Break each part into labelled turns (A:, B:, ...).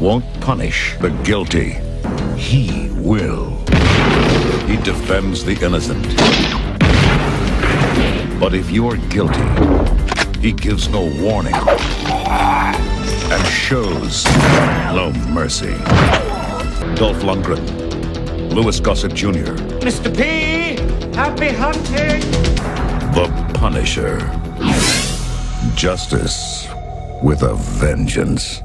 A: won't punish the guilty, he will. He defends the innocent. But if you're guilty, he gives no warning and shows no mercy. Dolph Lundgren, Louis Gossett Jr.,
B: Mr. P, happy hunting!
A: The Punisher. Justice with a vengeance.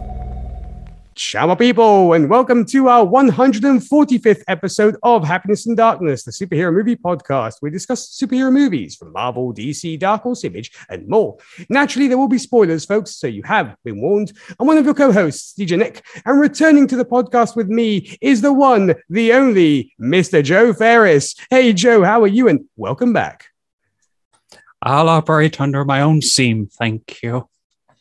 C: Ciao, people, and welcome to our 145th episode of Happiness in Darkness, the superhero movie podcast. We discuss superhero movies from Marvel, DC, Dark Horse Image, and more. Naturally, there will be spoilers, folks, so you have been warned. I'm one of your co hosts, DJ Nik, and returning to the podcast with me is the one, the only, Mr. Joe Ferris. Hey, Joe, how are you? And welcome back.
D: I'll operate under my own seam, thank you.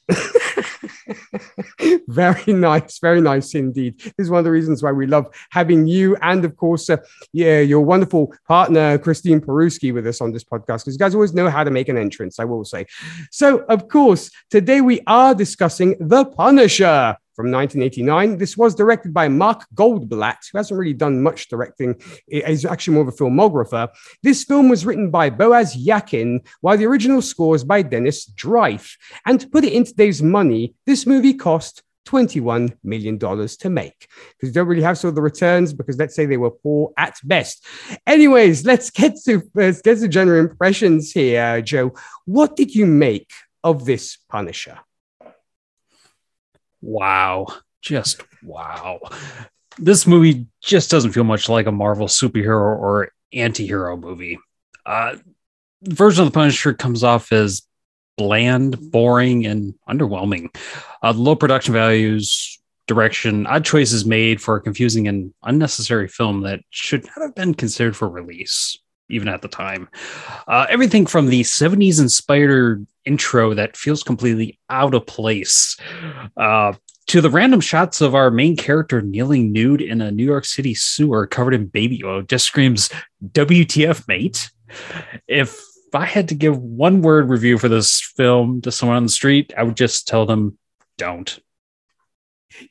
C: very nice, very nice indeed. This is one of the reasons why we love having you and, of course, uh, yeah, your wonderful partner Christine Peruski with us on this podcast because you guys always know how to make an entrance. I will say. So, of course, today we are discussing The Punisher from 1989. This was directed by Mark Goldblatt, who hasn't really done much directing. He's actually more of a filmographer. This film was written by Boaz Yakin, while the original score is by Dennis Dreith. And to put it in today's money, this movie cost $21 million to make because you don't really have sort of the returns because let's say they were poor at best. Anyways, let's get to let's get to general impressions here, Joe. What did you make of this Punisher?
D: Wow. Just wow. This movie just doesn't feel much like a Marvel superhero or anti hero movie. Uh, version of the Punisher comes off as bland, boring, and underwhelming. Uh, low production values, direction, odd choices made for a confusing and unnecessary film that should not have been considered for release, even at the time. Uh, everything from the 70s inspired intro that feels completely out of place uh, to the random shots of our main character kneeling nude in a New York City sewer covered in baby oil just screams WTF, mate. If I had to give one word review for this film to someone on the street, I would just tell them don't.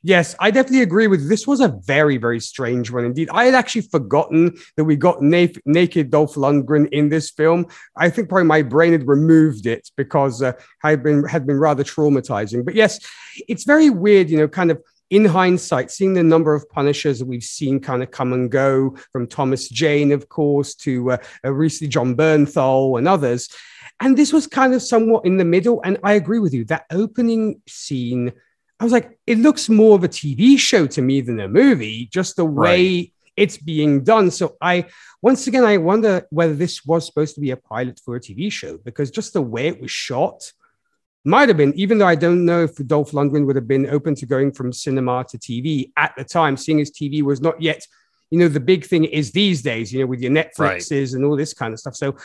C: Yes, I definitely agree with this. Was a very, very strange one indeed. I had actually forgotten that we got na- naked Dolph Lundgren in this film. I think probably my brain had removed it because uh, had been had been rather traumatizing. But yes, it's very weird, you know, kind of in hindsight, seeing the number of Punishers that we've seen kind of come and go from Thomas Jane, of course, to uh, uh, recently Jon Bernthal and others. And this was kind of somewhat in the middle. And I agree with you. That opening scene, I was like, it looks more of a TV show to me than a movie, just the way
D: Right.
C: it's being done. So I, once again, I wonder whether this was supposed to be a pilot for a TV show because just the way it was shot, might have been, even though I don't know if Dolph Lundgren would have been open to going from cinema to TV at the time, seeing as TV was not yet, you know, the big thing is these days, you know, with your Netflixes and all this kind of stuff. So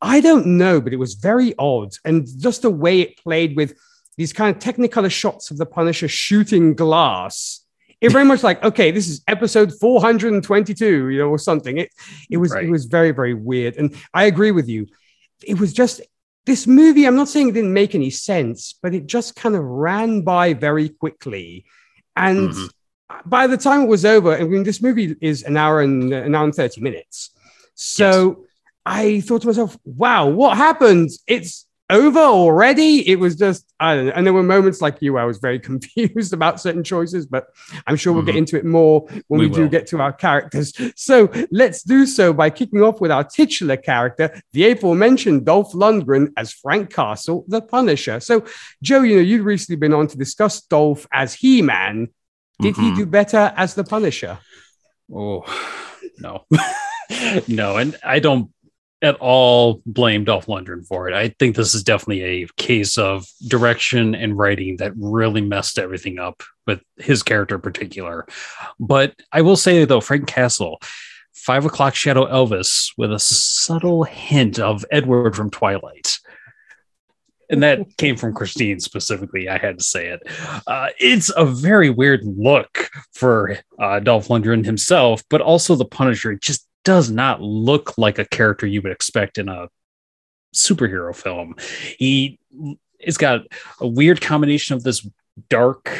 C: I don't know, but it was very odd. And just the way it played with these kind of technicolor shots of the Punisher shooting glass. It very much like, okay, this is episode 422, you know, or something. It it was
D: Right.
C: it was very, very weird. And I agree with you. It was just this movie, I'm not saying it didn't make any sense, but it just kind of ran by very quickly. And
D: Mhm.
C: by the time it was over, I mean, this movie is an hour and an hour and 30 minutes. So I thought to myself, wow, what happened? It's over already. It was just, I don't know. And there were moments like you, I was very confused about certain choices, but I'm sure we'll get
D: Mhm.
C: into it more when we,
D: We
C: do
D: will.
C: get to our characters. So let's do so by kicking off with our titular character, the aforementioned Dolph Lundgren as Frank Castle, the Punisher. So, Joe, you know, you'd recently been on to discuss Dolph as He Man. Did he
D: Mhm.
C: do better as the Punisher?
D: Oh, no. no, and I don't at all blame Dolph Lundgren for it. I think this is definitely a case of direction and writing that really messed everything up with his character in particular. But I will say, though, Frank Castle, Five O'Clock Shadow Elvis with a subtle hint of Edward from Twilight. And that came from Christine specifically. I had to say it. Uh, it's a very weird look for uh, Dolph Lundgren himself, but also the Punisher. It just does not look like a character you would expect in a superhero film. He it's got a weird combination of this dark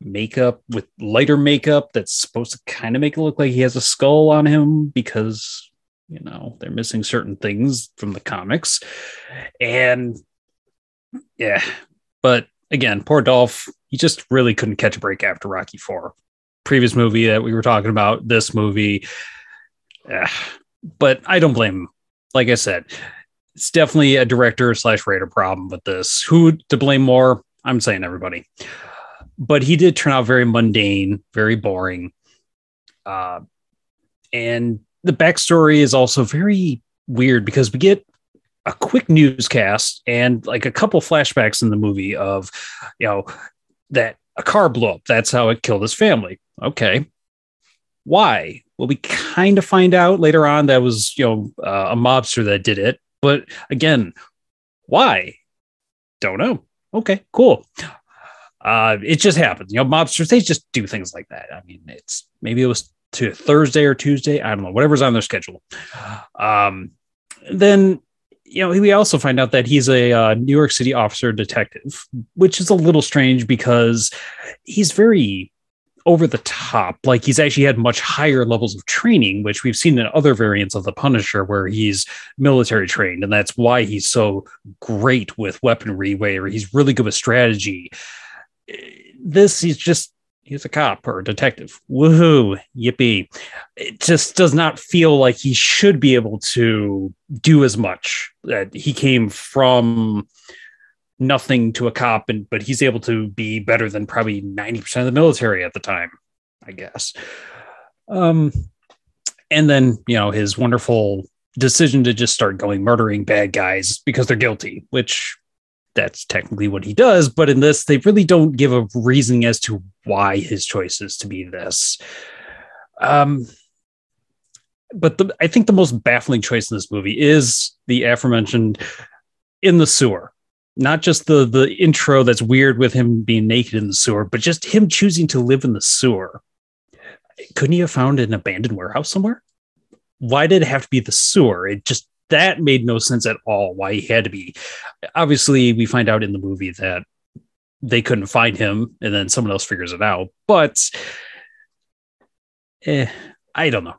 D: makeup with lighter makeup that's supposed to kind of make it look like he has a skull on him because you know they're missing certain things from the comics and yeah but again poor dolph he just really couldn't catch a break after rocky 4 previous movie that we were talking about this movie eh, but i don't blame him. Like i said it's definitely a director slash writer problem with this. Who to blame more? I'm saying everybody. But he did turn out very mundane very boring. Uh, and the backstory is also very weird because we get a quick newscast and like a couple flashbacks in the movie of you know that a car blew up. That's how it killed his family. Okay. Why well we kind of find out later on that was you know uh, a mobster that did it but again why? Don't know. Okay cool. Uh it just happens. You know mobsters they just do things like that. I mean it's maybe it was to thursday or tuesday i don't know whatever's on their schedule. Um then you know we also find out that he's a uh, new york city officer detective which is a little strange because he's very over the top like he's actually had much higher levels of training which we've seen in other variants of the punisher where he's military trained and that's why he's so great with weaponry where he's really good with strategy. This he's just he's a cop or a detective. Woohoo yippee. It just does not feel like he should be able to do as much that he came from nothing to a cop and but he's able to be better than probably 90% of the military at the time i guess. Um and then you know his wonderful decision to just start going murdering bad guys because they're guilty which that's technically what he does. But in this they really don't give a reason as to why his choice is to be this. Um but the, i think the most baffling choice in this movie is the aforementioned in the sewer not just the the intro that's weird with him being naked in the sewer but just him choosing to live in the sewer. Couldn't he have found an abandoned warehouse somewhere? Why did it have to be the sewer? It just that made no sense at all why he had to be. Obviously we find out in the movie that they couldn't find him and then someone else figures it out but eh, i don't know.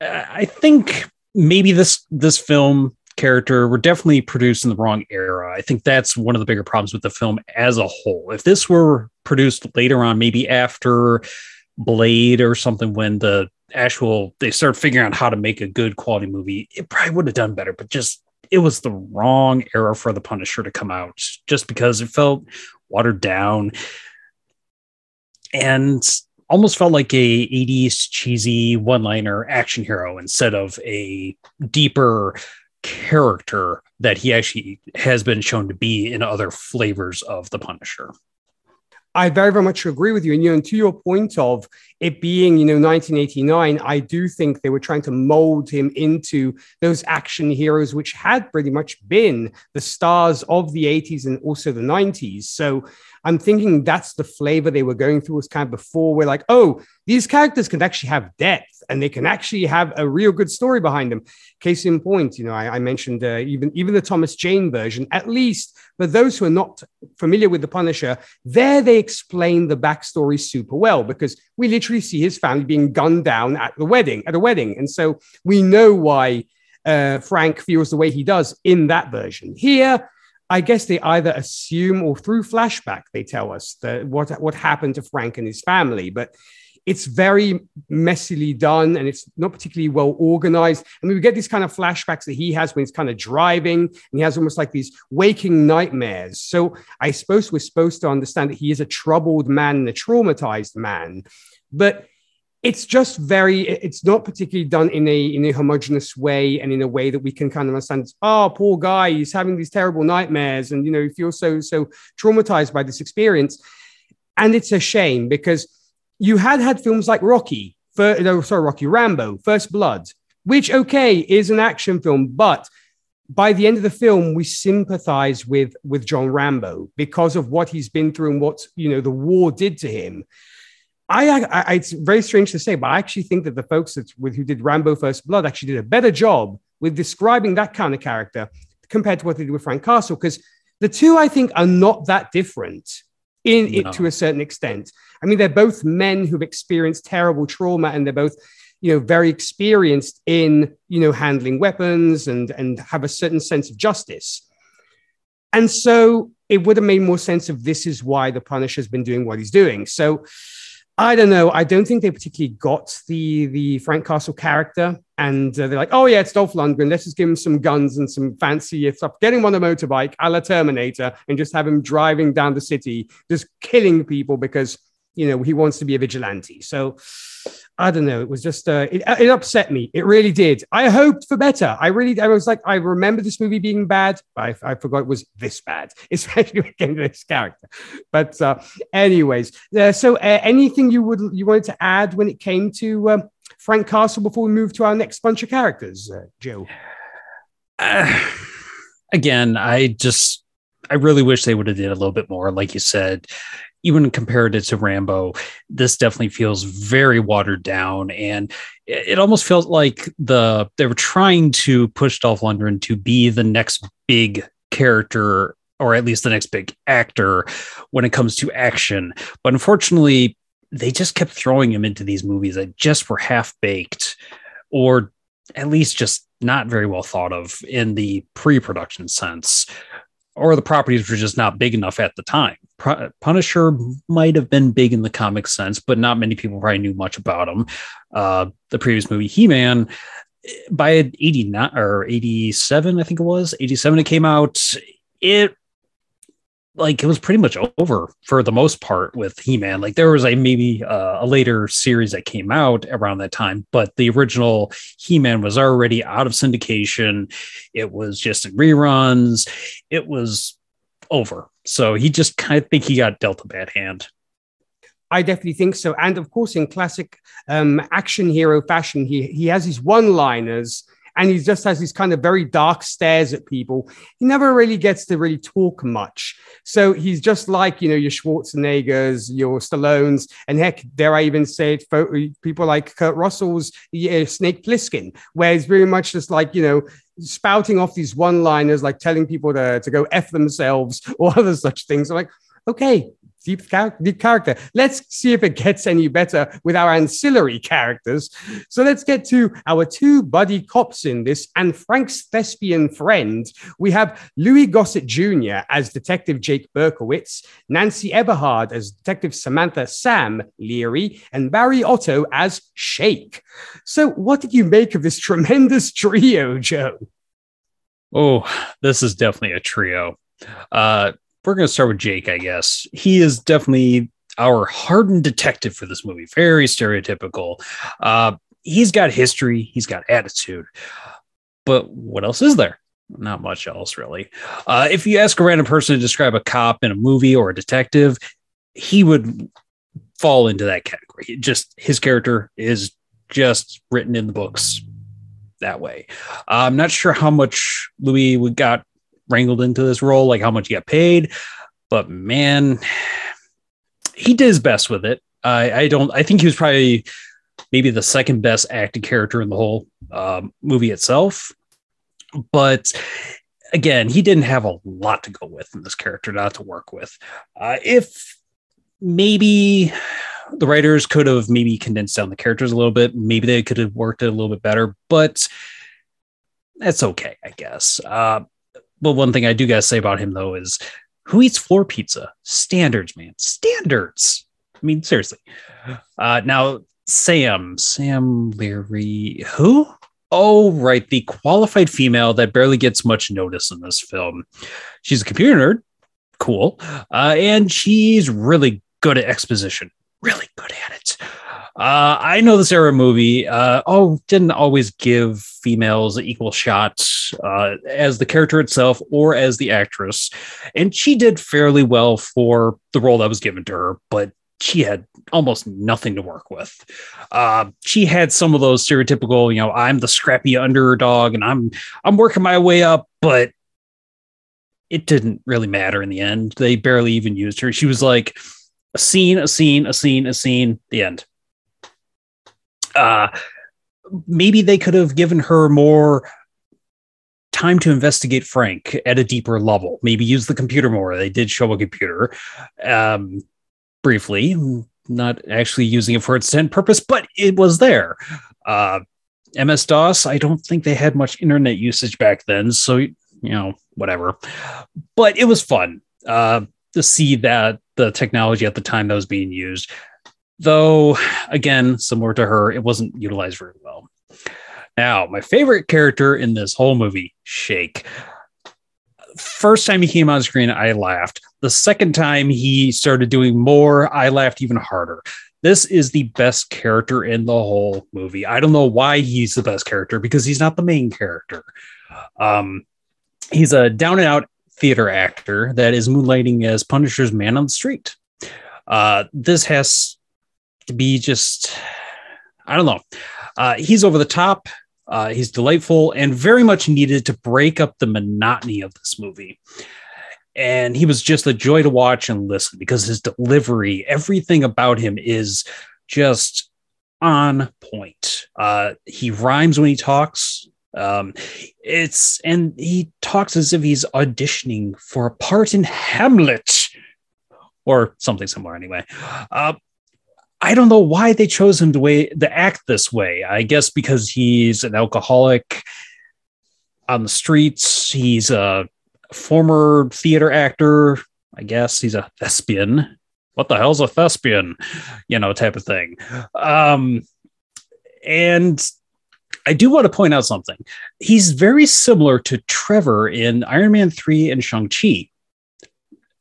D: I think maybe this this film character were definitely produced in the wrong era. I think that's one of the bigger problems with the film as a whole. If this were produced later on maybe after blade or something when the actual they start figuring out how to make a good quality movie it probably would have done better but just it was the wrong era for the punisher to come out just because it felt watered down and almost felt like a 80s cheesy one-liner action hero instead of a deeper character that he actually has been shown to be in other flavors of the punisher
C: I very, very much agree with you. And you know, and to your point of it being, you know, 1989, I do think they were trying to mold him into those action heroes, which had pretty much been the stars of the 80s and also the 90s. So I'm thinking that's the flavor they were going through was kind of before we're like, oh, these characters can actually have depth and they can actually have a real good story behind them. Case in point, you know, I, I mentioned uh, even even the Thomas Jane version. At least for those who are not familiar with the Punisher, there they explain the backstory super well because we literally see his family being gunned down at the wedding at a wedding, and so we know why uh, Frank feels the way he does in that version. Here, I guess they either assume or through flashback they tell us that what what happened to Frank and his family, but it's very messily done and it's not particularly well organized. I mean, we get these kind of flashbacks that he has when he's kind of driving and he has almost like these waking nightmares. So I suppose we're supposed to understand that he is a troubled man and a traumatized man, but it's just very it's not particularly done in a in a homogenous way and in a way that we can kind of understand oh poor guy he's having these terrible nightmares and you know he feels so so traumatized by this experience and it's a shame because you had had films like Rocky, for, no, sorry, Rocky, Rambo, First Blood, which, okay, is an action film, but by the end of the film, we sympathize with, with John Rambo because of what he's been through and what, you know, the war did to him. I, I, it's very strange to say, but I actually think that the folks that, with, who did Rambo First Blood actually did a better job with describing that kind of character compared to what they did with Frank Castle, because the two, I think, are not that different in no. it to a certain extent. I mean, they're both men who've experienced terrible trauma and they're both, you know, very experienced in, you know, handling weapons and, and have a certain sense of justice. And so it would have made more sense if this is why the Punisher's been doing what he's doing. So I don't know. I don't think they particularly got the the Frank Castle character, and uh, they're like, "Oh yeah, it's Dolph Lundgren. Let's just give him some guns and some fancy stuff. Get him on a motorbike, a la Terminator, and just have him driving down the city, just killing people because you know he wants to be a vigilante." So I don't know. It was just uh, it, it upset me. It really did. I hoped for better. I really. I was like, I remember this movie being bad, but I, I forgot it was this bad, especially against this character. But uh, anyways, uh, so uh, anything you would you wanted to add when it came to um, Frank Castle before we move to our next bunch of characters, uh, Joe?
D: again, I just I really wish they would have did a little bit more. Like you said, even compared it to Rambo, this definitely feels very watered down, and it almost felt like the they were trying to push Dolph Lundgren to be the next big character, or at least the next big actor when it comes to action. But unfortunately, they just kept throwing him into these movies that just were half baked, or at least just not very well thought of in the pre-production sense or the properties were just not big enough at the time. Punisher might have been big in the comic sense, but not many people probably knew much about him. Uh, the previous movie, He Man, by 89 or 87, I think it was 87, it came out. It like it was pretty much over for the most part with He-Man. Like there was a maybe uh, a later series that came out around that time, but the original He-Man was already out of syndication. It was just in reruns. It was over. So he just kind of think he got dealt a bad hand.
C: I definitely think so. And of course, in classic um, action hero fashion, he he has his one-liners and he just has these kind of very dark stares at people. He never really gets to really talk much. So he's just like, you know, your Schwarzeneggers, your Stallones, and heck, dare I even say it, people like Kurt Russell's yeah, Snake Plissken, where he's very much just like, you know, spouting off these one liners, like telling people to, to go F themselves or other such things. I'm like, okay, deep, char- deep character. Let's see if it gets any better with our ancillary characters. So let's get to our two buddy cops in this and Frank's thespian friend. We have Louis Gossett Jr. as Detective Jake Berkowitz, Nancy Everhard as Detective Samantha Sam Leary, and Barry Otto as Shake. So, what did you make of this tremendous trio, Joe?
D: Oh, this is definitely a trio. Uh, we're going to start with Jake, I guess. He is definitely our hardened detective for this movie. Very stereotypical. Uh, he's got history, he's got attitude. But what else is there? Not much else, really. Uh, if you ask a random person to describe a cop in a movie or a detective, he would fall into that category. Just his character is just written in the books that way. Uh, I'm not sure how much Louis we got wrangled into this role, like how much he got paid. But man, he did his best with it. I, I don't. I think he was probably maybe the second best acting character in the whole um, movie itself. But again, he didn't have a lot to go with in this character, not to work with. Uh, if maybe the writers could have maybe condensed down the characters a little bit, maybe they could have worked it a little bit better. But that's okay, I guess. Uh, well, one thing I do gotta say about him though is who eats floor pizza? Standards, man. Standards. I mean, seriously. Uh, now, Sam, Sam Leary, who? Oh, right. The qualified female that barely gets much notice in this film. She's a computer nerd. Cool. Uh, and she's really good at exposition. Really good at it. Uh, I know this era movie. Uh, oh, didn't always give females equal shots uh, as the character itself or as the actress, and she did fairly well for the role that was given to her. But she had almost nothing to work with. Uh, she had some of those stereotypical, you know, I'm the scrappy underdog and I'm I'm working my way up, but it didn't really matter in the end. They barely even used her. She was like a scene, a scene, a scene, a scene, the end uh, maybe they could have given her more time to investigate Frank at a deeper level. Maybe use the computer more. They did show a computer um, briefly, not actually using it for its intended purpose, but it was there. Uh, MS DOS, I don't think they had much internet usage back then. So, you know, whatever. But it was fun uh, to see that the technology at the time that was being used though again similar to her it wasn't utilized very well. Now my favorite character in this whole movie shake. First time he came on screen i laughed. The second time he started doing more i laughed even harder. This is the best character in the whole movie. I don't know why he's the best character because he's not the main character. Um he's a down and out theater actor that is moonlighting as punisher's man on the street. Uh, this has to be just, I don't know. Uh, he's over the top. Uh, he's delightful and very much needed to break up the monotony of this movie. And he was just a joy to watch and listen because his delivery, everything about him is just on point. Uh, he rhymes when he talks. Um, it's and he talks as if he's auditioning for a part in Hamlet or something similar. Anyway, uh, I don't know why they chose him to way to act this way. I guess because he's an alcoholic on the streets. He's a former theater actor. I guess he's a thespian. What the hell's a thespian? You know, type of thing. Um, and I do want to point out something. He's very similar to Trevor in Iron Man 3 and Shang-Chi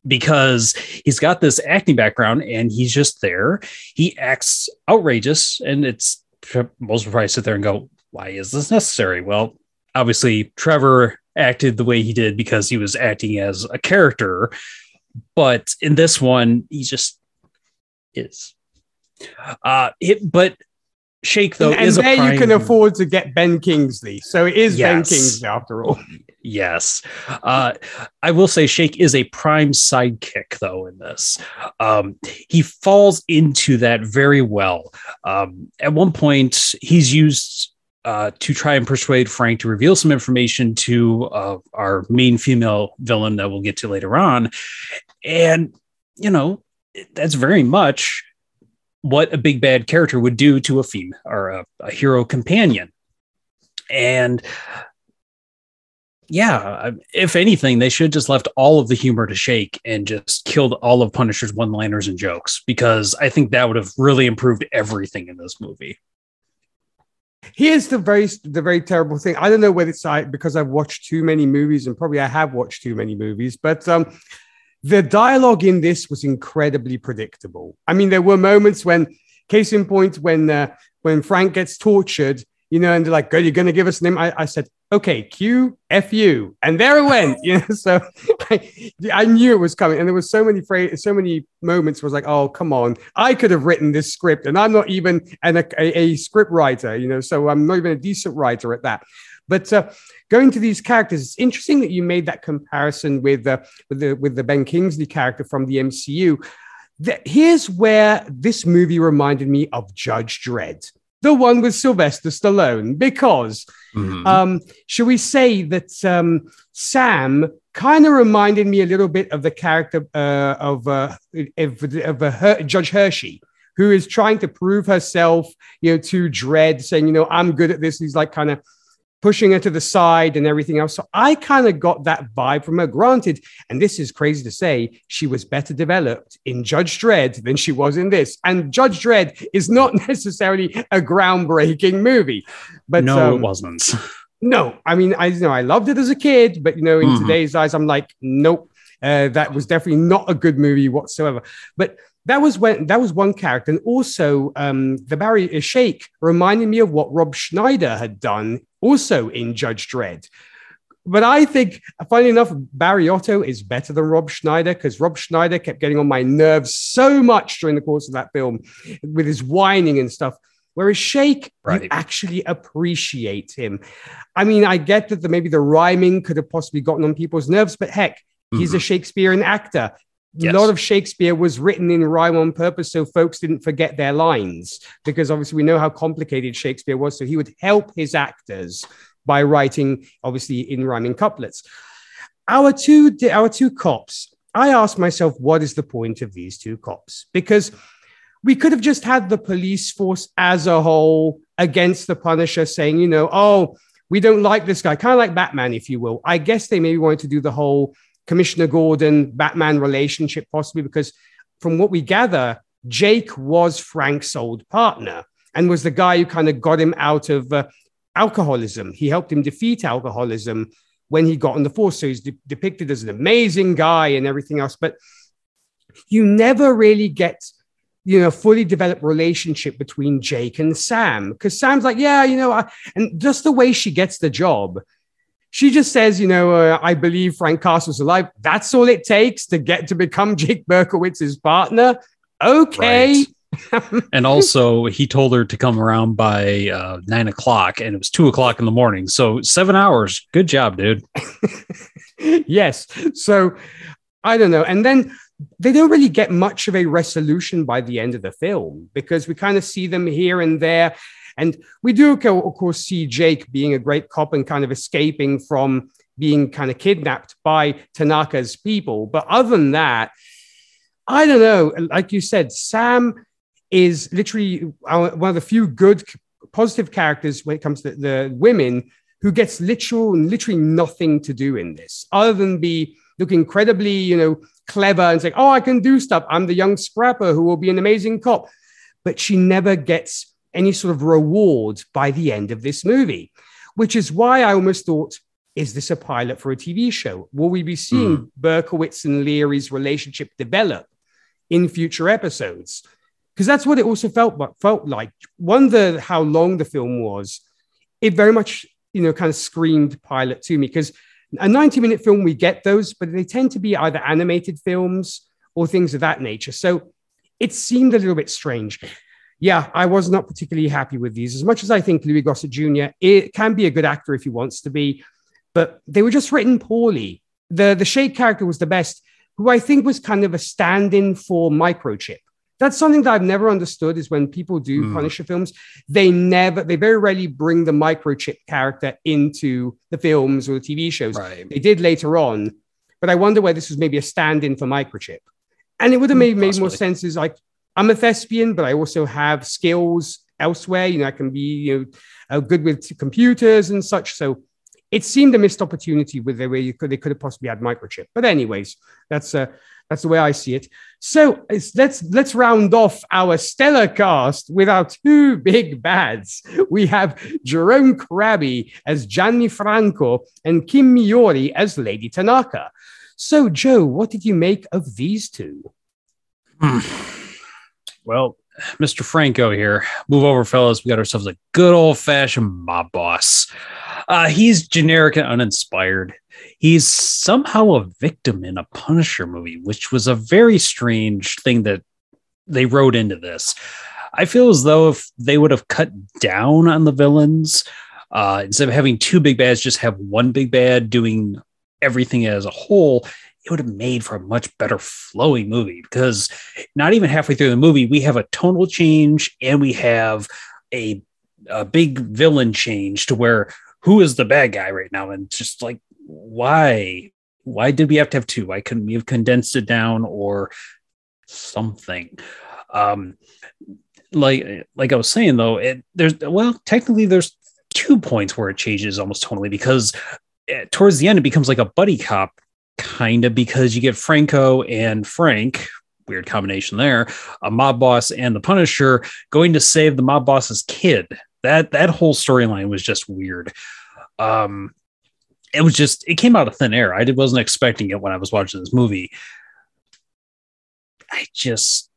D: because he's got this acting background and he's just there. He acts outrageous, and it's most probably sit there and go, "Why is this necessary?" Well, obviously, Trevor acted the way he did because he was acting as a character, but in this one, he just is. Uh, it, but Shake though
C: and,
D: is
C: and there you can afford to get Ben Kingsley, so it is
D: Yes.
C: Ben Kingsley after all.
D: Yes. Uh, I will say Shake is a prime sidekick, though, in this. Um, he falls into that very well. Um, at one point, he's used uh, to try and persuade Frank to reveal some information to uh, our main female villain that we'll get to later on. And, you know, that's very much what a big bad character would do to a female or a, a hero companion. And yeah, if anything, they should just left all of the humor to Shake and just killed all of Punisher's one-liners and jokes because I think that would have really improved everything in this movie.
C: Here's the very the very terrible thing. I don't know whether it's I, because I've watched too many movies, and probably I have watched too many movies, but um, the dialogue in this was incredibly predictable. I mean, there were moments when, case in point, when uh, when Frank gets tortured, you know, and they're like, "Good, you're going to give us a name." I, I said, "Okay, Q F U," and there it went. You know, so I, I knew it was coming, and there was so many phrases, so many moments. Was like, "Oh, come on!" I could have written this script, and I'm not even an, a, a script writer, you know, so I'm not even a decent writer at that. But uh, going to these characters, it's interesting that you made that comparison with uh, with the with the Ben Kingsley character from the MCU. Th- here's where this movie reminded me of Judge Dredd, the one with Sylvester Stallone, because um, should we say that um, Sam kind of reminded me a little bit of the character uh, of uh, of, of uh, Her- Judge Hershey, who is trying to prove herself, you know, to Dredd, saying, you know, I'm good at this. He's like kind of pushing her to the side and everything else. So I kind of got that vibe from her. Granted, and this is crazy to say, she was better developed in Judge Dredd than she was in this. And Judge Dredd is not necessarily a groundbreaking movie, but
D: no,
C: um,
D: it wasn't.
C: no, I mean, I you know I loved it as a kid, but you know, in today's eyes, I'm like, nope, uh, that was definitely not a good movie whatsoever. But that was when that was one character, and also um, the Barry Shake reminded me of what Rob Schneider had done also in Judge Dredd. But I think, funny enough, Barry Otto is better than Rob Schneider because Rob Schneider kept getting on my nerves so much during the course of that film with his whining and stuff. Whereas Shake,
D: Right.
C: you actually appreciate him. I mean, I get that the, maybe the rhyming could have possibly gotten on people's nerves, but heck, he's a mm-hmm. Shakespearean actor.
D: Yes.
C: A lot of Shakespeare was written in rhyme on purpose so folks didn't forget their lines because obviously we know how complicated Shakespeare was. So he would help his actors by writing, obviously, in rhyming couplets. Our two, our two cops, I asked myself, what is the point of these two cops? Because we could have just had the police force as a whole against the Punisher saying, you know, oh, we don't like this guy, kind of like Batman, if you will. I guess they maybe wanted to do the whole Commissioner Gordon Batman relationship, possibly because from what we gather, Jake was Frank's old partner and was the guy who kind of got him out of uh, alcoholism. He helped him defeat alcoholism when he got on the force. So he's de- depicted as an amazing guy and everything else. But you never really get you know fully developed relationship between jake and sam because sam's like yeah you know I, and just the way she gets the job she just says you know uh, i believe frank castle's alive that's all it takes to get to become jake berkowitz's partner okay
D: and also, he told her to come around by uh, nine o'clock, and it was two o'clock in the morning. So seven hours. Good job, dude.
C: yes. So I don't know. And then they don't really get much of a resolution by the end of the film because we kind of see them here and there. And we do, of course, see Jake being a great cop and kind of escaping from being kind of kidnapped by Tanaka's people. But other than that, I don't know. Like you said, Sam is literally uh, one of the few good, positive characters when it comes to the women who gets literal literally nothing to do in this, other than be look incredibly, you know, clever and say, "Oh, I can do stuff. I'm the young scrapper who will be an amazing cop," but she never gets any sort of reward by the end of this movie, which is why I almost thought. Is this a pilot for a TV show? Will we be seeing hmm. Berkowitz and Leary's relationship develop in future episodes? because that's what it also felt felt like. Wonder how long the film was. It very much, you know, kind of screamed pilot to me because a 90 minute film, we get those, but they tend to be either animated films or things of that nature. So it seemed a little bit strange. Yeah, I was not particularly happy with these. As much as I think Louis Gossett Jr. It can be a good actor if he wants to be, but they were just written poorly. The the Shade character was the best, who I think was kind of a stand-in for Microchip that's something that I've never understood is when people do
D: Mm.
C: Punisher films, they never, they very rarely bring the microchip character into the films or the TV shows.
D: Right.
C: They did later on, but I wonder where this was maybe a stand-in for microchip. And it would have made, made more sense is like, I'm a thespian, but I also have skills elsewhere. You know, I can be, you know, uh, good with computers and such. So it seemed a missed opportunity with the way you could, they could have possibly had microchip. But anyways, that's uh, that's the way I see it. So it's, let's let's round off our stellar cast with our two big bads. We have Jerome Krabbé as Gianni Franco and Kim Miyori as Lady Tanaka. So, Joe, what did you make of these two?
D: Well, Mr. Franco here. Move over, fellas. We got ourselves a good old fashioned mob boss. Uh, he's generic and uninspired. He's somehow a victim in a Punisher movie, which was a very strange thing that they wrote into this. I feel as though if they would have cut down on the villains, uh, instead of having two big bads, just have one big bad doing everything as a whole, it would have made for a much better flowing movie because not even halfway through the movie, we have a tonal change and we have a, a big villain change to where who is the bad guy right now? And just like, why? Why did we have to have two? Why couldn't we have condensed it down or something? Um, like like I was saying though, it there's well, technically there's two points where it changes almost totally because eh, towards the end it becomes like a buddy cop kind of because you get Franco and Frank weird combination there a mob boss and the Punisher going to save the mob boss's kid. That that whole storyline was just weird. Um it was just it came out of thin air. I wasn't expecting it when I was watching this movie. I just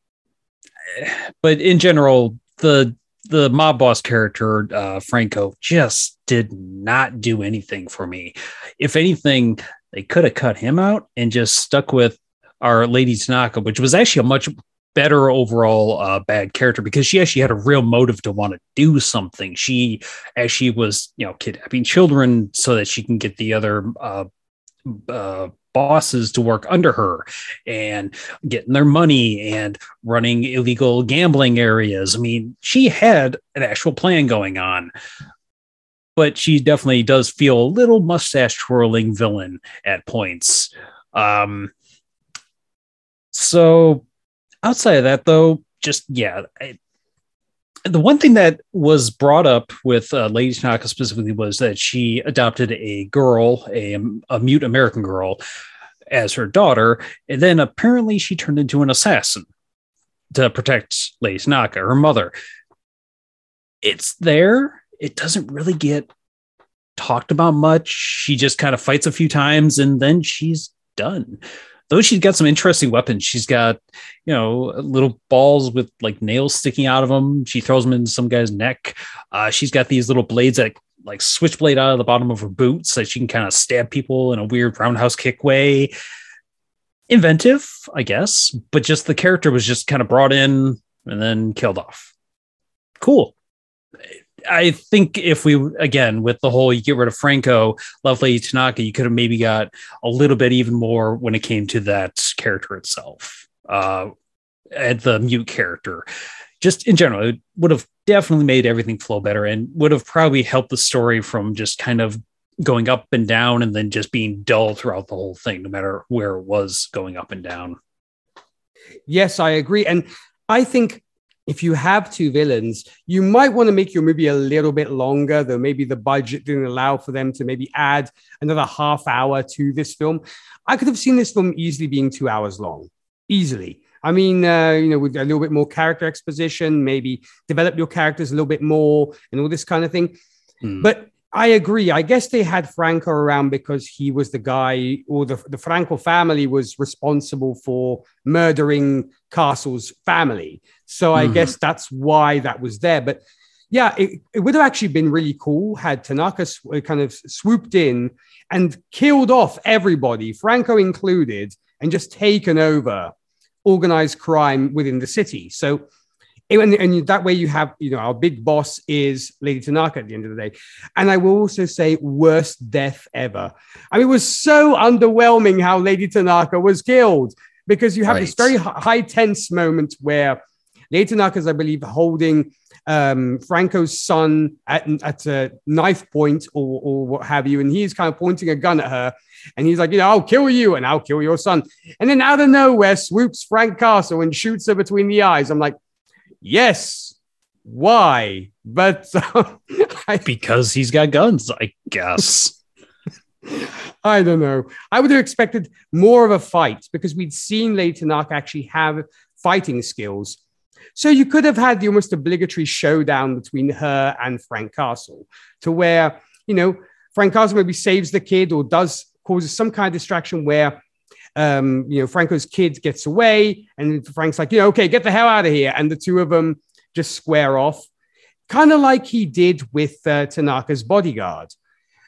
D: but in general the the mob boss character uh, Franco just did not do anything for me. If anything, they could have cut him out and just stuck with our Lady Tanaka, which was actually a much better overall uh, bad character because she actually had a real motive to want to do something. She actually was, you know, kidnapping children so that she can get the other uh, uh, bosses to work under her and getting their money and running illegal gambling areas. I mean, she had an actual plan going on. But she definitely does feel a little mustache twirling villain at points. Um, so outside of that, though, just yeah, I, the one thing that was brought up with uh, Lady Tanaka specifically was that she adopted a girl, a, a mute American girl, as her daughter, and then apparently she turned into an assassin to protect Lady Tanaka, her mother. It's there. It doesn't really get talked about much. She just kind of fights a few times and then she's done though she's got some interesting weapons. She's got, you know, little balls with like nails sticking out of them. She throws them in some guy's neck. Uh, she's got these little blades that like switchblade out of the bottom of her boots so she can kind of stab people in a weird roundhouse kick way. Inventive, I guess, but just the character was just kind of brought in and then killed off. Cool. I think if we again with the whole you get rid of Franco, Lovely Tanaka, you could have maybe got a little bit even more when it came to that character itself, uh, and the mute character. Just in general, it would have definitely made everything flow better and would have probably helped the story from just kind of going up and down and then just being dull throughout the whole thing, no matter where it was going up and down.
C: Yes, I agree. And I think if you have two villains, you might want to make your movie a little bit longer, though maybe the budget didn't allow for them to maybe add another half hour to this film. I could have seen this film easily being two hours long, easily. I mean, uh, you know, with a little bit more character exposition, maybe develop your characters a little bit more and all this kind of thing. Mm. But I agree. I guess they had Franco around because he was the guy, or the, the Franco family was responsible for murdering Castle's family. So I mm-hmm. guess that's why that was there. But yeah, it, it would have actually been really cool had Tanaka sw- uh, kind of swooped in and killed off everybody, Franco included, and just taken over organized crime within the city. So, and, and, that way you have, you know, our big boss is Lady Tanaka at the end of the day. And I will also say, worst death ever. I mean, it was so underwhelming how Lady Tanaka was killed because you have right. this very high tense moment where Lady Tanaka is, I believe, holding um, Franco's son at, at a knife point or, or what have you. And he's kind of pointing a gun at her. And he's like, you know, I'll kill you and I'll kill your son. And then out of nowhere swoops Frank Castle and shoots her between the eyes. I'm like, yes, why? But
D: I, because he's got guns, I guess.
C: I don't know. I would have expected more of a fight because we'd seen Lady Tanaka actually have fighting skills. So you could have had the almost obligatory showdown between her and Frank Castle, to where, you know, Frank Castle maybe saves the kid or does causes some kind of distraction where um, you know, Franco's kid gets away, and Frank's like, you know, okay, get the hell out of here. And the two of them just square off, kind of like he did with uh, Tanaka's bodyguard.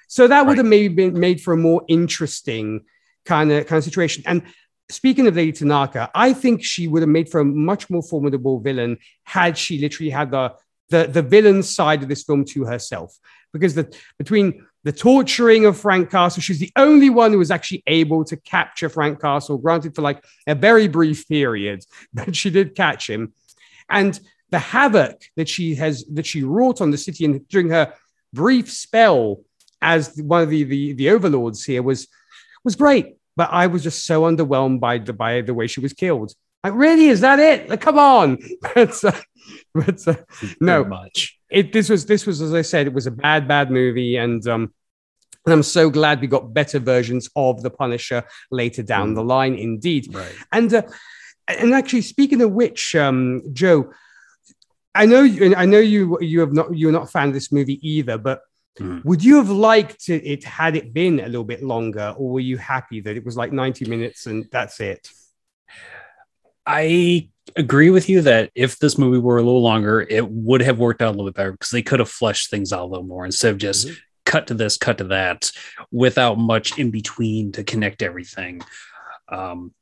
C: So that would right. have maybe been made for a more interesting kind of kind of situation. And speaking of Lady Tanaka, I think she would have made for a much more formidable villain had she literally had the the, the villain side of this film to herself. Because the between the torturing of Frank Castle, she's the only one who was actually able to capture Frank Castle, granted for like a very brief period, but she did catch him. And the havoc that she has that she wrought on the city and during her brief spell as one of the, the, the overlords here was was great but I was just so underwhelmed by the by the way she was killed. Like, really, is that it? Like, come on. but uh, but uh, no,
D: much.
C: It this was this was as I said, it was a bad bad movie, and um, and I'm so glad we got better versions of the Punisher later down the line. Indeed,
D: Right.
C: and uh, and actually, speaking of which, um, Joe, I know you, I know you you have not you're not a fan of this movie either, but.
D: Mhm.
C: Would you have liked it, it had it been a little bit longer, or were you happy that it was like 90 minutes and that's it?
D: I agree with you that if this movie were a little longer, it would have worked out a little bit better because they could have fleshed things out a little more instead of just cut to this, cut to that, without much in between to connect everything. Um,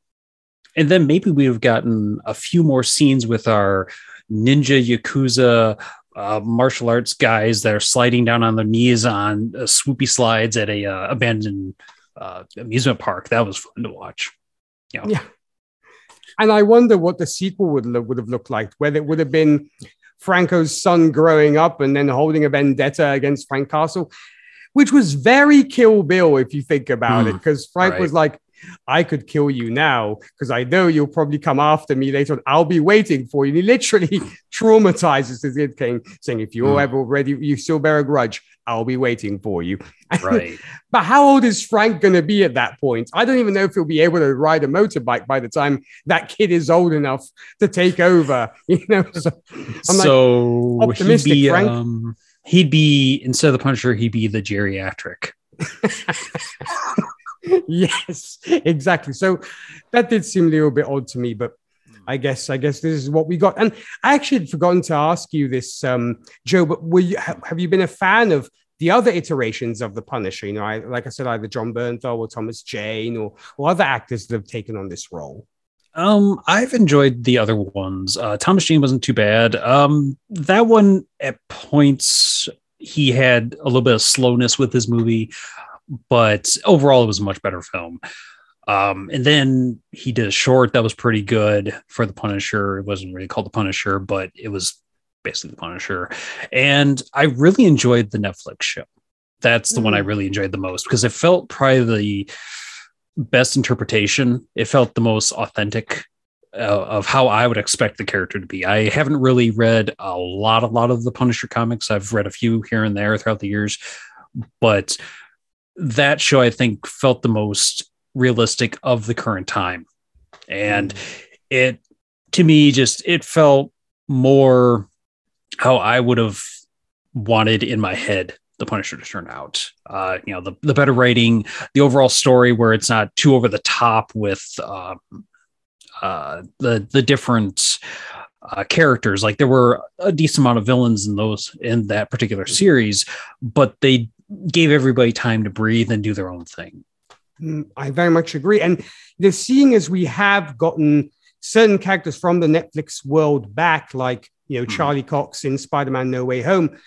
D: and then maybe we have gotten a few more scenes with our ninja yakuza uh, martial arts guys that are sliding down on their knees on uh, swoopy slides at a uh, abandoned uh, amusement park. That was fun to watch. You know,
C: Yeah. And I wonder what the sequel would look, would have looked like, whether it would have been Franco's son growing up and then holding a vendetta against Frank Castle, which was very Kill Bill if you think about it,
D: Hmm,
C: because Frank
D: right.
C: was like, I could kill you now because I know you'll probably come after me later on. I'll be waiting for you. And he literally traumatizes the Kid King, saying, If you're
D: Hmm.
C: ever ready, you still bear a grudge, I'll be waiting for you.
D: right.
C: But how old is Frank going to be at that point? I don't even know if he'll be able to ride a motorbike by the time that kid is old enough to take over. You know, so I'm like, optimistic,
D: be,
C: Frank.
D: um, he'd be instead of the Punisher, he'd be the geriatric.
C: Yes, exactly. So that did seem a little bit odd to me, but I guess I guess this is what we got. And I actually had forgotten to ask you this, um, Joe. But were you have you been a fan of the other iterations of the Punisher? You know, I, like I said, either Jon Bernthal or Thomas Jane or or other actors that have taken on this role.
D: Um, I've enjoyed the other ones. Uh, Thomas Jane wasn't too bad. Um, that one at points he had a little bit of slowness with his movie, but overall it was a much better film. Um, and then he did a short that was pretty good for the Punisher. It wasn't really called the Punisher, but it was basically the Punisher. And I really enjoyed the Netflix show. That's the one I really enjoyed the most because it felt probably the best interpretation. It felt the most authentic uh, of how I would expect the character to be. I haven't really read a lot, a lot of the Punisher comics. I've read a few here and there throughout the years, but that show I think felt the most realistic of the current time, and it to me just it felt more how I would have wanted in my head the Punisher to turn out. Uh, you know, the, the better writing, the overall story where it's not too over the top with um, uh, the the different uh, characters. Like there were a decent amount of villains in those in that particular series, but they gave everybody time to breathe and do their own thing.
C: Mm, I very much agree. And the seeing as we have gotten certain characters from the Netflix world back, like you know Charlie Cox in Spider-Man: No Way Home.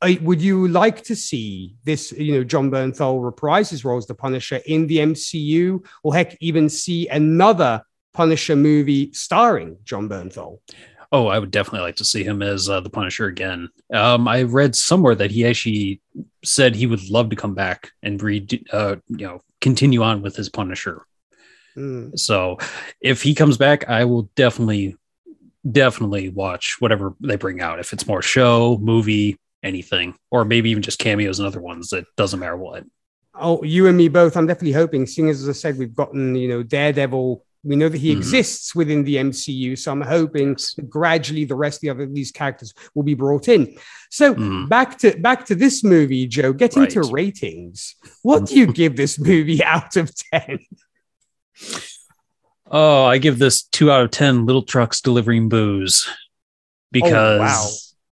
C: uh, would you like to see this, you know, Jon Bernthal reprise his role as the Punisher in the MCU, or heck, even see another Punisher movie starring Jon Bernthal?
D: Oh, I would definitely like to see him as uh, the Punisher again. Um, I read somewhere that he actually said he would love to come back and read, uh, you know, continue on with his Punisher.
C: Mm.
D: So, if he comes back, I will definitely, definitely watch whatever they bring out. If it's more show, movie, anything, or maybe even just cameos and other ones. That doesn't matter what.
C: Oh, you and me both. I'm definitely hoping, seeing as, as I said, we've gotten, you know, Daredevil. We know that he
D: Mhm.
C: exists within the MCU. So I'm hoping that gradually the rest of the other these characters will be brought in. So
D: Mhm.
C: back to back to this movie, Joe. Getting to ratings. What do you give this movie out of 10?
D: Oh, I give this two out of 10 little trucks delivering booze because,
C: wow.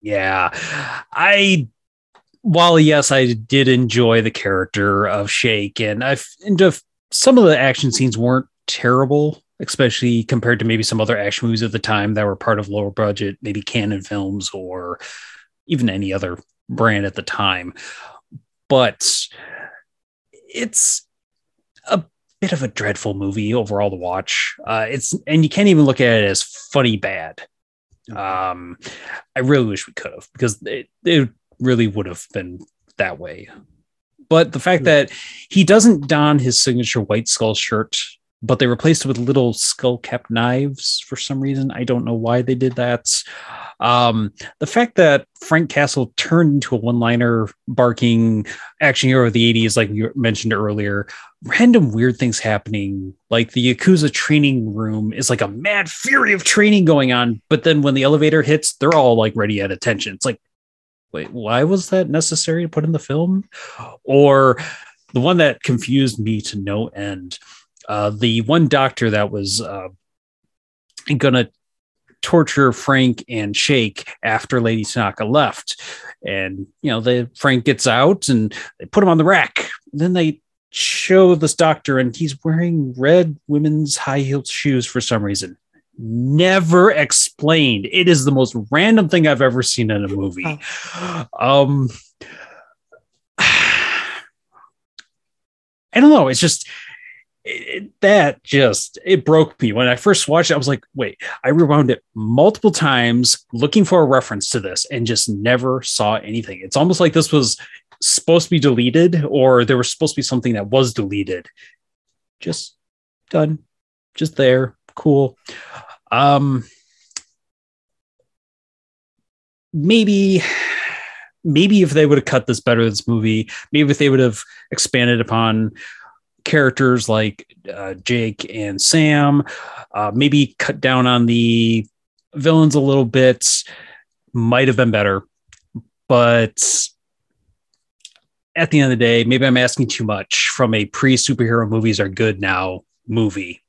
D: yeah, I, while yes, I did enjoy the character of Shake and I've, and some of the action scenes weren't terrible, especially compared to maybe some other action movies at the time that were part of lower budget, maybe Cannon films or even any other brand at the time. But it's a bit of a dreadful movie overall to watch. Uh, it's and you can't even look at it as funny bad. Um, I really wish we could have because it, it really would have been that way. But the fact that he doesn't don his signature white skull shirt, but they replaced it with little skull cap knives for some reason. I don't know why they did that. Um, the fact that Frank Castle turned into a one-liner barking action hero of the 80s, like you mentioned earlier, random weird things happening. Like the Yakuza training room is like a mad fury of training going on, but then when the elevator hits, they're all like ready at attention. It's like, wait, why was that necessary to put in the film? Or the one that confused me to no end. Uh, the one doctor that was uh, gonna torture Frank and Shake after Lady Tanaka left. And you know, the Frank gets out and they put him on the rack. Then they show this doctor and he's wearing red women's high-heeled shoes for some reason. Never explained. It is the most random thing I've ever seen in a movie. Um I don't know. It's just it, that just it broke me when I first watched it. I was like, wait, I rewound it multiple times looking for a reference to this and just never saw anything. It's almost like this was supposed to be deleted or there was supposed to be something that was deleted. Just done, just there, cool. Um, maybe maybe if they would have cut this better this movie maybe if they would have expanded upon characters like uh, Jake and Sam, uh, maybe cut down on the villains a little bit, might have been better. But at the end of the day, maybe I'm asking too much from a pre superhero movies are good now movie.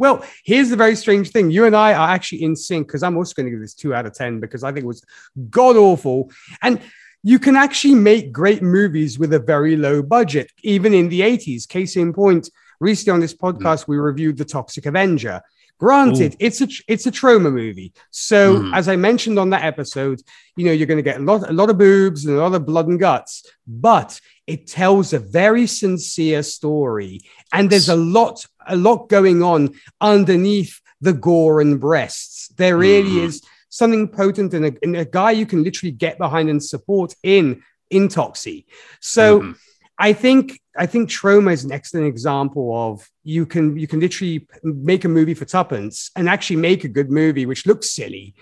C: Well, here's the very strange thing. You and I are actually in sync because I'm also going to give this two out of 10 because I think it was god awful. And you can actually make great movies with a very low budget, even in the 80s. Case in point, recently on this podcast, we reviewed The Toxic Avenger. Granted, Ooh. it's a it's a Troma movie. So mm. as I mentioned on that episode, you know, you're going to get a lot a lot of boobs and a lot of blood and guts, but it tells a very sincere story and there's a lot a lot going on underneath the gore and breasts. There really mm. is something potent and a, a, guy you can literally get behind and support in in Toxie. So mm-hmm. I think I think Troma is an excellent example of you can you can literally make a movie for tuppence and actually make a good movie which looks silly.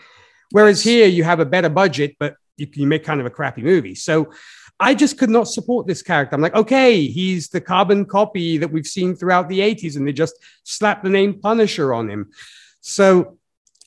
C: Whereas here you have a better budget, but you, you make kind of a crappy movie. So I just could not support this character. I'm like, okay, he's the carbon copy that we've seen throughout the 80s, and they just slapped the name Punisher on him. So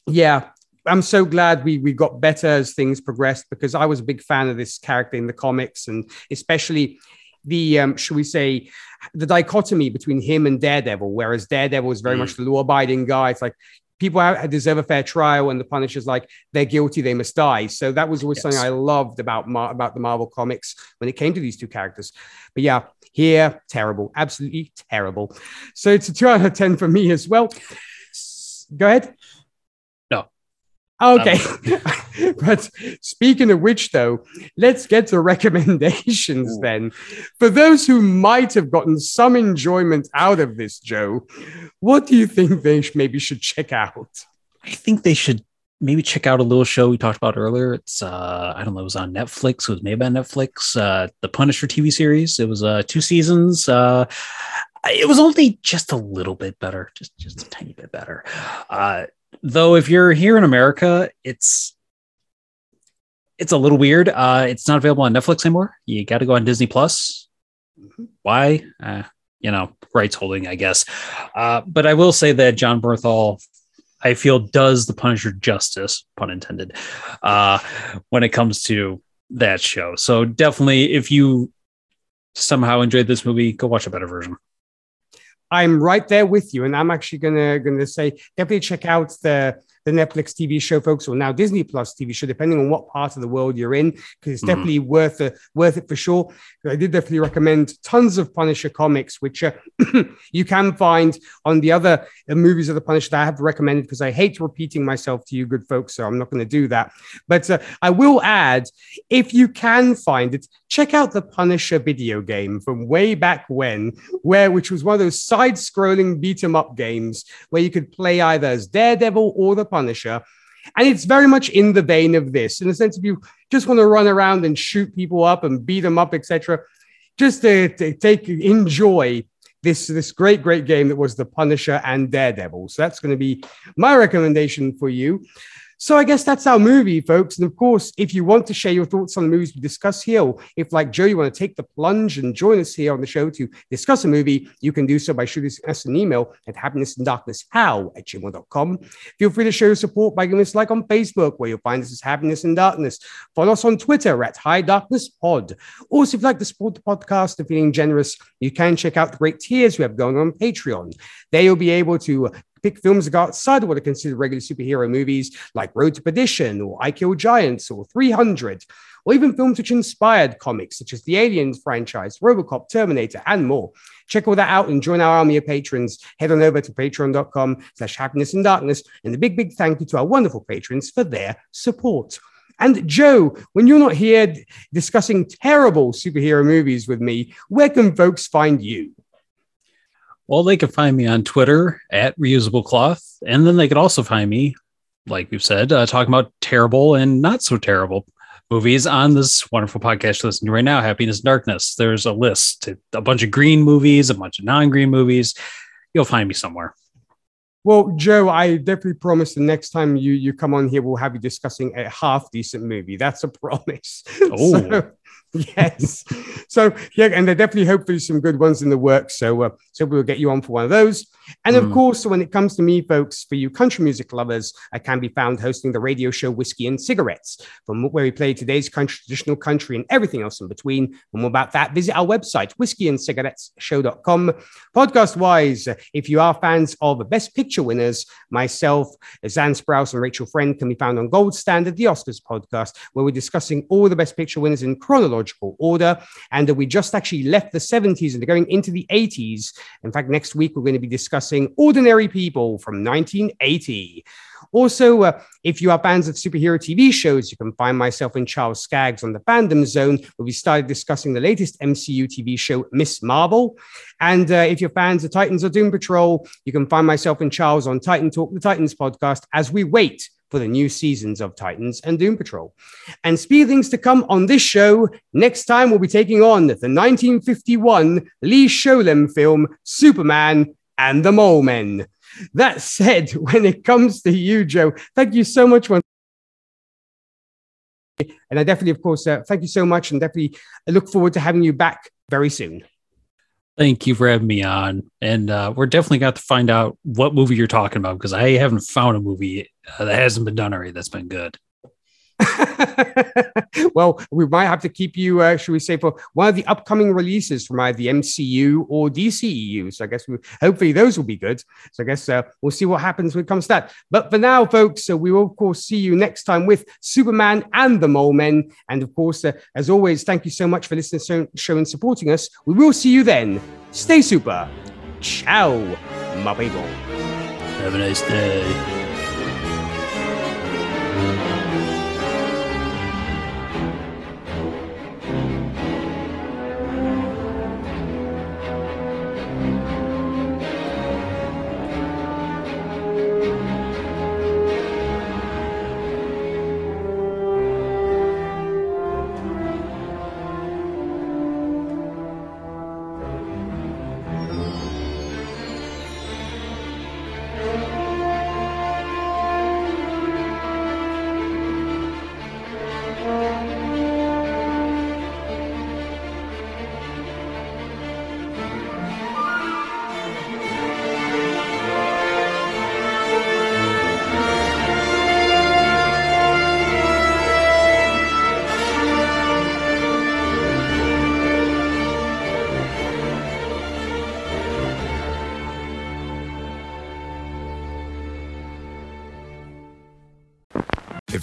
C: yeah, I'm so glad we we got better as things progressed because I was a big fan of this character in the comics and especially the um, should we say the dichotomy between him and Daredevil, whereas Daredevil is very mm. much the law-abiding guy. It's like people deserve a fair trial, and the Punisher's like they're guilty, they must die. So that was always yes. something I loved about Mar- about the Marvel comics when it came to these two characters. But yeah, here terrible, absolutely terrible. So it's a two out of ten for me as well. Go ahead. Okay. Um, but speaking of which, though, let's get to recommendations Ooh. then. For those who might have gotten some enjoyment out of this, Joe, what do you think they maybe should check out?
D: I think they should maybe check out a little show we talked about earlier. It's uh I don't know, it was on Netflix. It was made by Netflix. Uh the Punisher TV series. It was uh two seasons. Uh it was only just a little bit better, just just a tiny bit better. Uh Though if you're here in America, it's it's a little weird. Uh, it's not available on Netflix anymore. You got to go on Disney Plus. Why? Uh, you know, rights holding, I guess. Uh, but I will say that Jon Bernthal, I feel, does the Punisher justice, pun intended, uh, when it comes to that show. So definitely, if you somehow enjoyed this movie, go watch a better version.
C: I'm right there with you, and I'm actually gonna gonna say definitely check out the the Netflix TV show, folks, or now Disney Plus TV show, depending on what part of the world you're in, because it's mm. definitely worth it, worth it for sure. I did definitely recommend tons of Punisher comics, which uh, you can find on the other uh, movies of the Punisher that I have recommended, because I hate repeating myself to you, good folks, so I'm not going to do that. But uh, I will add, if you can find it, check out the Punisher video game from way back when, where which was one of those side-scrolling beat 'em up games where you could play either as Daredevil or the Punisher. And it's very much in the vein of this, in the sense if you just want to run around and shoot people up and beat them up, etc. Just to, to, take enjoy this this great great game that was the Punisher and Daredevil. So that's going to be my recommendation for you. So I guess that's our movie, folks. And of course, if you want to share your thoughts on the movies we discuss here, or if like Joe, you want to take the plunge and join us here on the show to discuss a movie, you can do so by shooting us an email at happiness in darkness how at gmail.com. Feel free to show your support by giving us a like on Facebook, where you'll find us as Happiness in Darkness. Follow us on Twitter at High Darkness Pod. Also, if you'd like to support the podcast and feeling generous, you can check out the great tiers we have going on Patreon. There you'll be able to pick films that go outside what are considered regular superhero movies like Road to Perdition or I Kill Giants or 300, or even films which inspired comics such as the Aliens franchise, Robocop, Terminator, and more. Check all that out and join our army of patrons. Head on over to patreon.com slash happiness in darkness. And a big, big thank you to our wonderful patrons for their support. And Joe, when you're not here discussing terrible superhero movies with me, where can folks find you?
D: Well, they can find me on Twitter at reusable cloth, and then they could also find me, like we've said, uh, talking about terrible and not so terrible movies on this wonderful podcast you're listening to right now, Happiness in Darkness. There's a list, a bunch of green movies, a bunch of non-green movies. You'll find me somewhere.
C: Well, Joe, I definitely promise the next time you you come on here, we'll have you discussing a half decent movie. That's a promise.
D: Oh.
C: So, yes. so yeah, and there definitely hopefully some good ones in the works. So uh, so we'll get you on for one of those. And of
D: Mm.
C: course, when it comes to me, folks, for you country music lovers, I can be found hosting the radio show Whiskey and Cigarettes, from where we play today's country, traditional country, and everything else in between. And more about that, visit our website, whiskeyandcigarettesshow.com. Podcast wise, if you are fans of Best Picture winners, myself, Zan Sprouse, and Rachel Friend can be found on Gold Standard, the Oscars podcast, where we're discussing all the Best Picture winners in chronological order. And uh, we just actually left the 70s and are going into the 80s. In fact, next week we're going to be discussing Ordinary People from 1980. Also, uh, if you are fans of superhero TV shows, you can find myself and Charles Skaggs on the Fandom Zone, where we started discussing the latest MCU TV show, Ms. Marvel. And uh, if you're fans of Titans or Doom Patrol, you can find myself and Charles on Titan Talk, the Titans podcast, as we wait for the new seasons of Titans and Doom Patrol. And speed things to come on this show. Next time, we'll be taking on the 1951 Lee Sholem film, Superman and the Mole Men. That said, when it comes to you, Joe, thank you so much. And I definitely, of course, uh, thank you so much. And definitely look forward to having you back very soon.
D: Thank you for having me on. And uh, we're definitely got to find out what movie you're talking about because I haven't found a movie uh, that hasn't been done already that's been good.
C: well, we might have to keep you, uh, should we say, for one of the upcoming releases from either the MCU or DCEU. So I guess we, hopefully those will be good. So I guess uh, we'll see what happens when it comes to that. But for now, folks, uh, we will, of course, see you next time with Superman and the Mole Men. And of course, uh, as always, thank you so much for listening to the show and supporting us. We will see you then. Stay super. Ciao, my people.
D: Have a nice day.